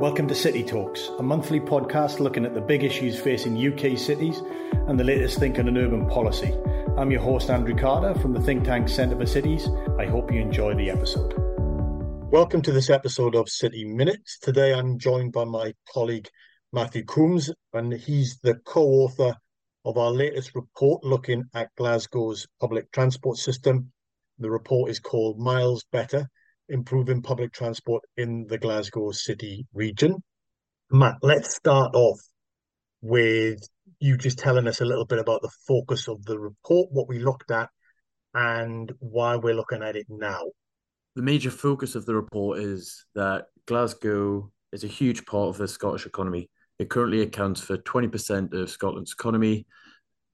Welcome to City Talks, a monthly podcast looking at the big issues facing UK cities and the latest thinking on urban policy. I'm your host, Andrew Carter from the think tank Centre for Cities. I hope you enjoy the episode. Welcome to this episode of City Minutes. Today I'm joined by my colleague Matthew Coombes, and he's the co author of our latest report looking at Glasgow's public transport system. The report is called Miles Better improving public transport in the Glasgow city region. Matt, let's start off with you just telling us a little bit about the focus of the report, what we looked at, and why we're looking at it now. The major focus of the report is that Glasgow is a huge part of the Scottish economy. It currently accounts for 20% of Scotland's economy,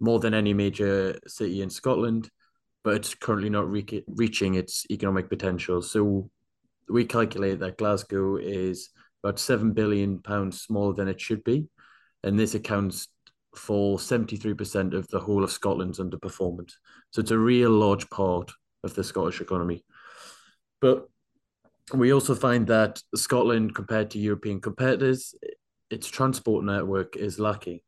more than any major city in Scotland but it's currently not re- reaching its economic potential. So we calculate that Glasgow is about seven billion pounds smaller than it should be, and this accounts for 73% of the whole of Scotland's underperformance. So it's a real large part of the Scottish economy. But we also find that Scotland, compared to European competitors, its transport network is lacking.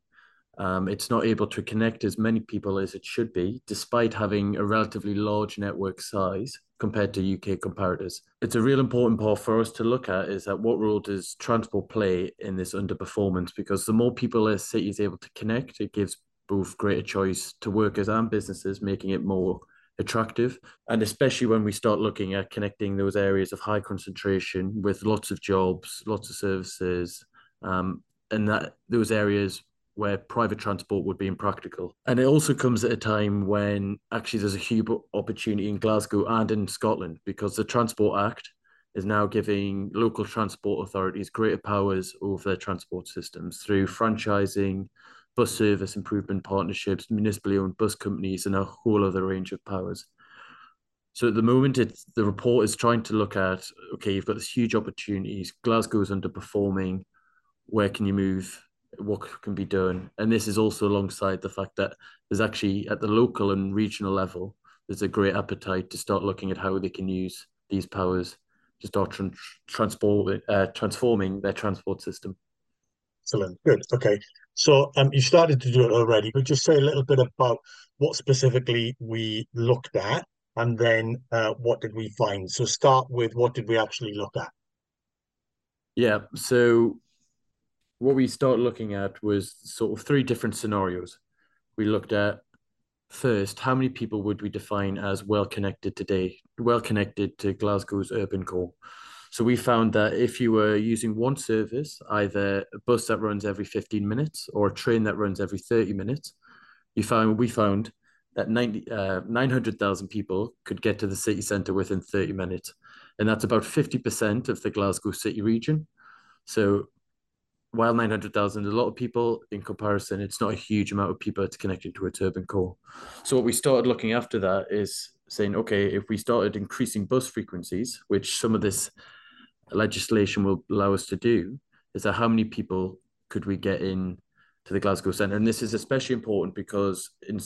Um, it's not able to connect as many people as it should be, despite having a relatively large network size compared to UK comparators. It's a real important part for us to look at is that what role does transport play in this underperformance? Because the more people a city is able to connect, it gives both greater choice to workers and businesses, making it more attractive. And especially when we start looking at connecting those areas of high concentration with lots of jobs, lots of services, um, and that those areas where private transport would be impractical. And it also comes at a time when actually there's a huge opportunity in Glasgow and in Scotland because the Transport Act is now giving local transport authorities greater powers over their transport systems through franchising, bus service improvement partnerships, municipally owned bus companies, and a whole other range of powers. So at the moment, it's the report is trying to look at okay, you've got this huge opportunities. Glasgow is underperforming. Where can you move? What can be done. And this is also alongside the fact that there's actually at the local and regional level, there's a great appetite to start looking at how they can use these powers to start tra- transport, uh, transforming their transport system. Excellent. Good. Okay. So um, you started to do it already, but just say a little bit about what specifically we looked at and then uh, what did we find? So start with what did we actually look at? Yeah. So what we started looking at was sort of three different scenarios. We looked at first, how many people would we define as well connected today, well connected to Glasgow's urban core? So we found that if you were using one service, either a bus that runs every 15 minutes or a train that runs every 30 minutes, you found we found that 90, uh, 900,000 people could get to the city centre within 30 minutes. And that's about 50% of the Glasgow city region. So while 900,000 is a lot of people in comparison, it's not a huge amount of people that's connected to a turbine core. So what we started looking after that is saying, okay, if we started increasing bus frequencies, which some of this legislation will allow us to do, is that how many people could we get in to the Glasgow centre? And this is especially important because in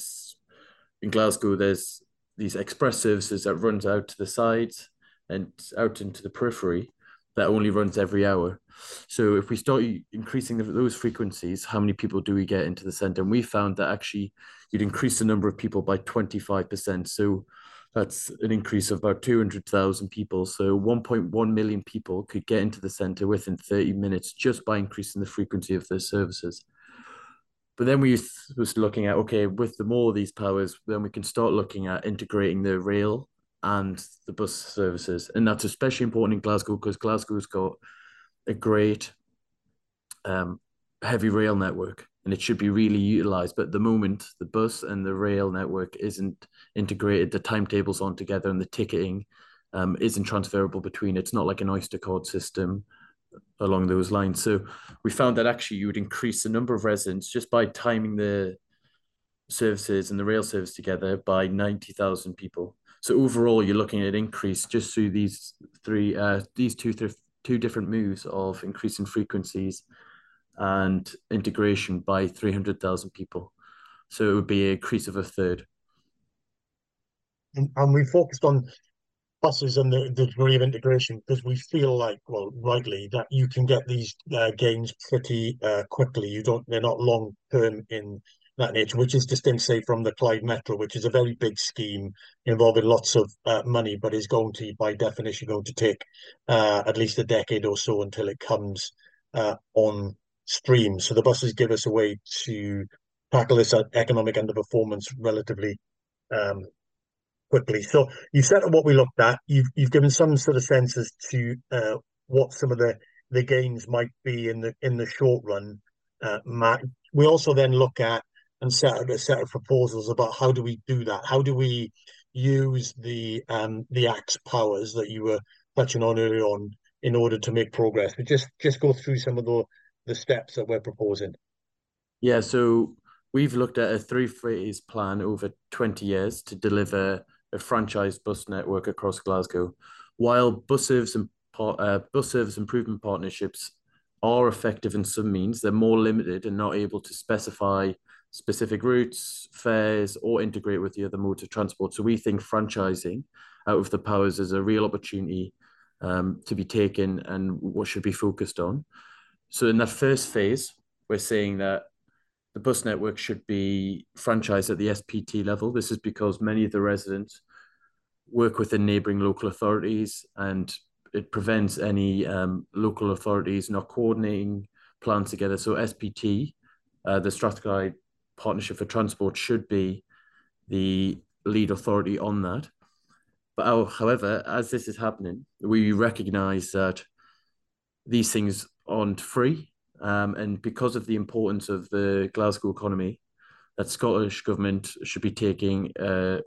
in Glasgow there's these express services that runs out to the sides and out into the periphery that only runs every hour. So if we start increasing those frequencies, how many people do we get into the center? And we found that actually you'd increase the number of people by 25%. So that's an increase of about 200,000 people. So 1.1 million people could get into the center within 30 minutes just by increasing the frequency of their services. But then we was looking at, okay, with the more of these powers, then we can start looking at integrating the rail and the bus services. And that's especially important in Glasgow because Glasgow's got a great um, heavy rail network and it should be really utilized. But at the moment, the bus and the rail network isn't integrated, the timetables on together and the ticketing um, isn't transferable between. It's not like an Oyster card system along those lines. So we found that actually you would increase the number of residents just by timing the services and the rail service together by 90,000 people. So overall, you're looking at an increase just through these three, uh, these two, th- two different moves of increasing frequencies and integration by 300,000 people. So it would be an increase of a third. And, and we focused on buses and the, the degree of integration because we feel like, well, rightly, that you can get these uh, gains pretty uh, quickly. You don't, they're not long term in that nature, which is distinct, say, from the Clyde Metro, which is a very big scheme involving lots of uh, money, but is going to, by definition, going to take uh, at least a decade or so until it comes uh, on stream. So the buses give us a way to tackle this economic underperformance relatively um, quickly. So you've said what we looked at. You've you've given some sort of sense as to uh, what some of the the gains might be in the in the short run. Uh, Matt, we also then look at and set out a set of proposals about how do we do that? How do we use the um the axe powers that you were touching on earlier on in order to make progress? We just just go through some of the the steps that we're proposing. Yeah, so we've looked at a three phase plan over 20 years to deliver a franchise bus network across Glasgow. While bus service and uh, bus service improvement partnerships are effective in some means, they're more limited and not able to specify specific routes, fares, or integrate with the other modes of transport. So we think franchising out of the powers is a real opportunity um, to be taken and what should be focused on. So in that first phase, we're saying that the bus network should be franchised at the SPT level. This is because many of the residents work within neighbouring local authorities and it prevents any um, local authorities not coordinating plans together. So SPT, uh, the Strathclyde Partnership for Transport, should be the lead authority on that. But oh, however, as this is happening, we recognise that these things aren't free um, and because of the importance of the Glasgow economy, that Scottish government should be taking a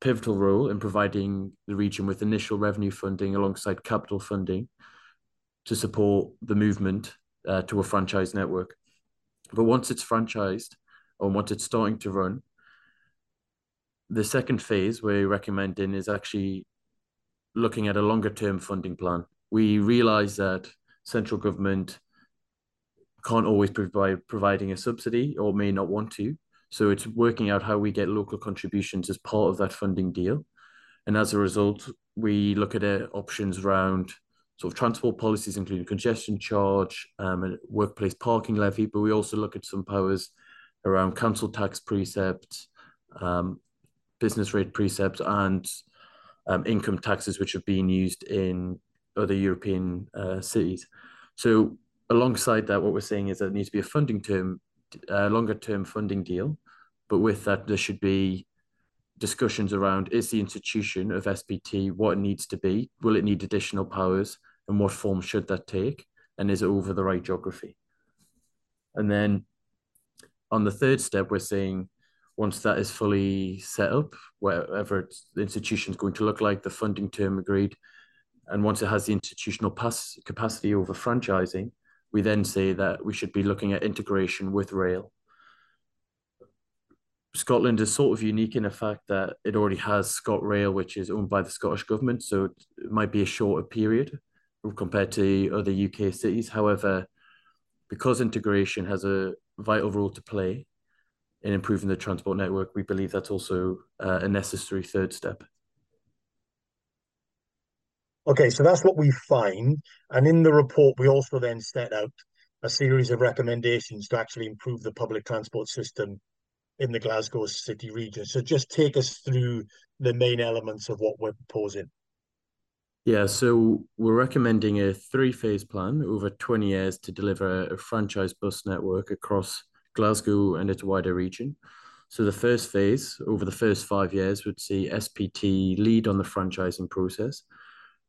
pivotal role in providing the region with initial revenue funding alongside capital funding to support the movement uh, to a franchise network. But once it's franchised or once it's starting to run, the second phase we're recommending is actually looking at a longer term funding plan. We realize that central government can't always provide providing a subsidy or may not want to. So it's working out how we get local contributions as part of that funding deal. And as a result, we look at uh, options around sort of transport policies, including congestion charge, um, and workplace parking levy, but we also look at some powers around council tax precepts, um, business rate precepts, and um, income taxes, which have been used in other European uh, cities. So alongside that, what we're saying is that there needs to be a funding term, a longer term funding deal. But with that, there should be discussions around is the institution of SPT what it needs to be? Will it need additional powers? And what form should that take? And is it over the right geography? And then on the third step, we're saying once that is fully set up, whatever the institution is going to look like, the funding term agreed, and once it has the institutional pass capacity over franchising, we then say that we should be looking at integration with rail. Scotland is sort of unique in the fact that it already has ScotRail, which is owned by the Scottish government, so it might be a shorter period compared to other UK cities. However, because integration has a vital role to play in improving the transport network, we believe that's also uh, a necessary third step. Okay, so that's what we find. And in the report, we also then set out a series of recommendations to actually improve the public transport system in the Glasgow city region. So just take us through the main elements of what we're proposing. Yeah, so we're recommending a three phase plan over 20 years to deliver a franchise bus network across Glasgow and its wider region. So the first phase over the first five years would see SPT lead on the franchising process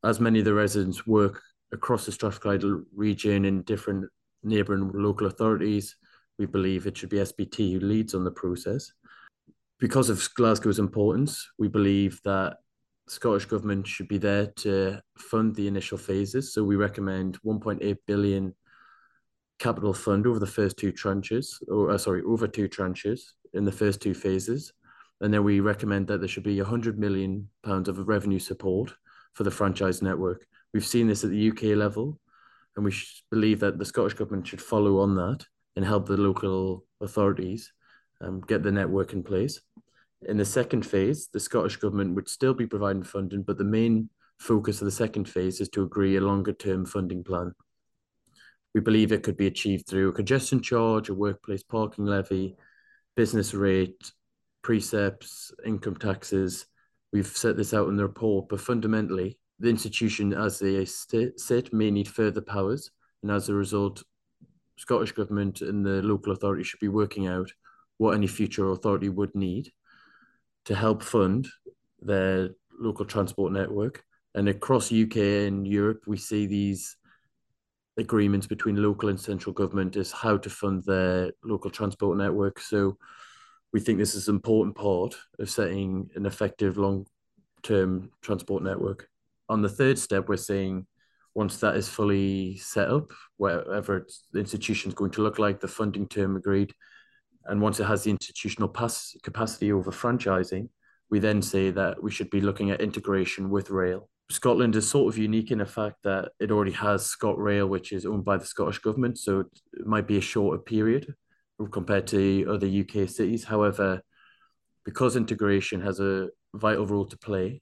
as many of the residents work across the Strathclyde region in different neighbouring local authorities, we believe it should be SPT who leads on the process. Because of Glasgow's importance, we believe that Scottish Government should be there to fund the initial phases. So we recommend 1.8 billion capital fund over the first two tranches, or uh, sorry, over two tranches in the first two phases. And then we recommend that there should be 100 million pounds of revenue support for the franchise network. We've seen this at the UK level, and we believe that the Scottish Government should follow on that and help the local authorities um, get the network in place. In the second phase, the Scottish Government would still be providing funding, but the main focus of the second phase is to agree a longer term funding plan. We believe it could be achieved through a congestion charge, a workplace parking levy, business rate, precepts, income taxes. We've set this out in the report, but fundamentally, the institution as they sit may need further powers, and as a result, Scottish Government and the local authority should be working out what any future authority would need to help fund their local transport network. And across UK and Europe, we see these agreements between local and central government as how to fund their local transport network. So we think this is an important part of setting an effective long-term transport network. On the third step, we're saying once that is fully set up, wherever the institution is going to look like, the funding term agreed, and once it has the institutional pass capacity over franchising, we then say that we should be looking at integration with rail. Scotland is sort of unique in the fact that it already has ScotRail, which is owned by the Scottish government, so it might be a shorter period compared to other UK cities. However, because integration has a vital role to play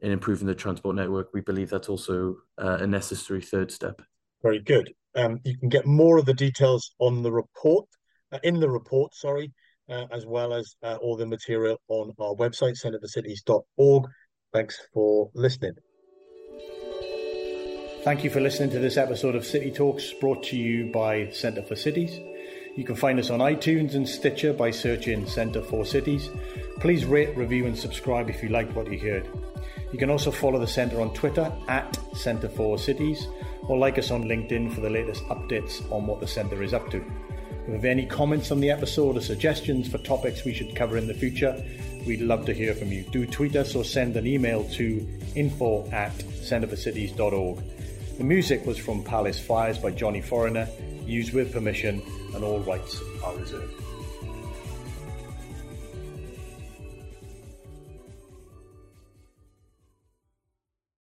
in improving the transport network, we believe that's also uh, a necessary third step. Very good. Um, you can get more of the details on the report, in the report, sorry, uh, as well as uh, all the material on our website, centreforcities.org. Thanks for listening. Thank you for listening to this episode of City Talks brought to you by Centre for Cities. You can find us on iTunes and Stitcher by searching Centre for Cities. Please rate, review, and subscribe if you liked what you heard. You can also follow the Centre on Twitter at Centre for Cities or like us on LinkedIn for the latest updates on what the Centre is up to. If you have any comments on the episode or suggestions for topics we should cover in the future, we'd love to hear from you. Do tweet us or send an email to info at centreforcities.org. The music was from Palace Fires by Johnny Foreigner, used with permission, and all rights are reserved.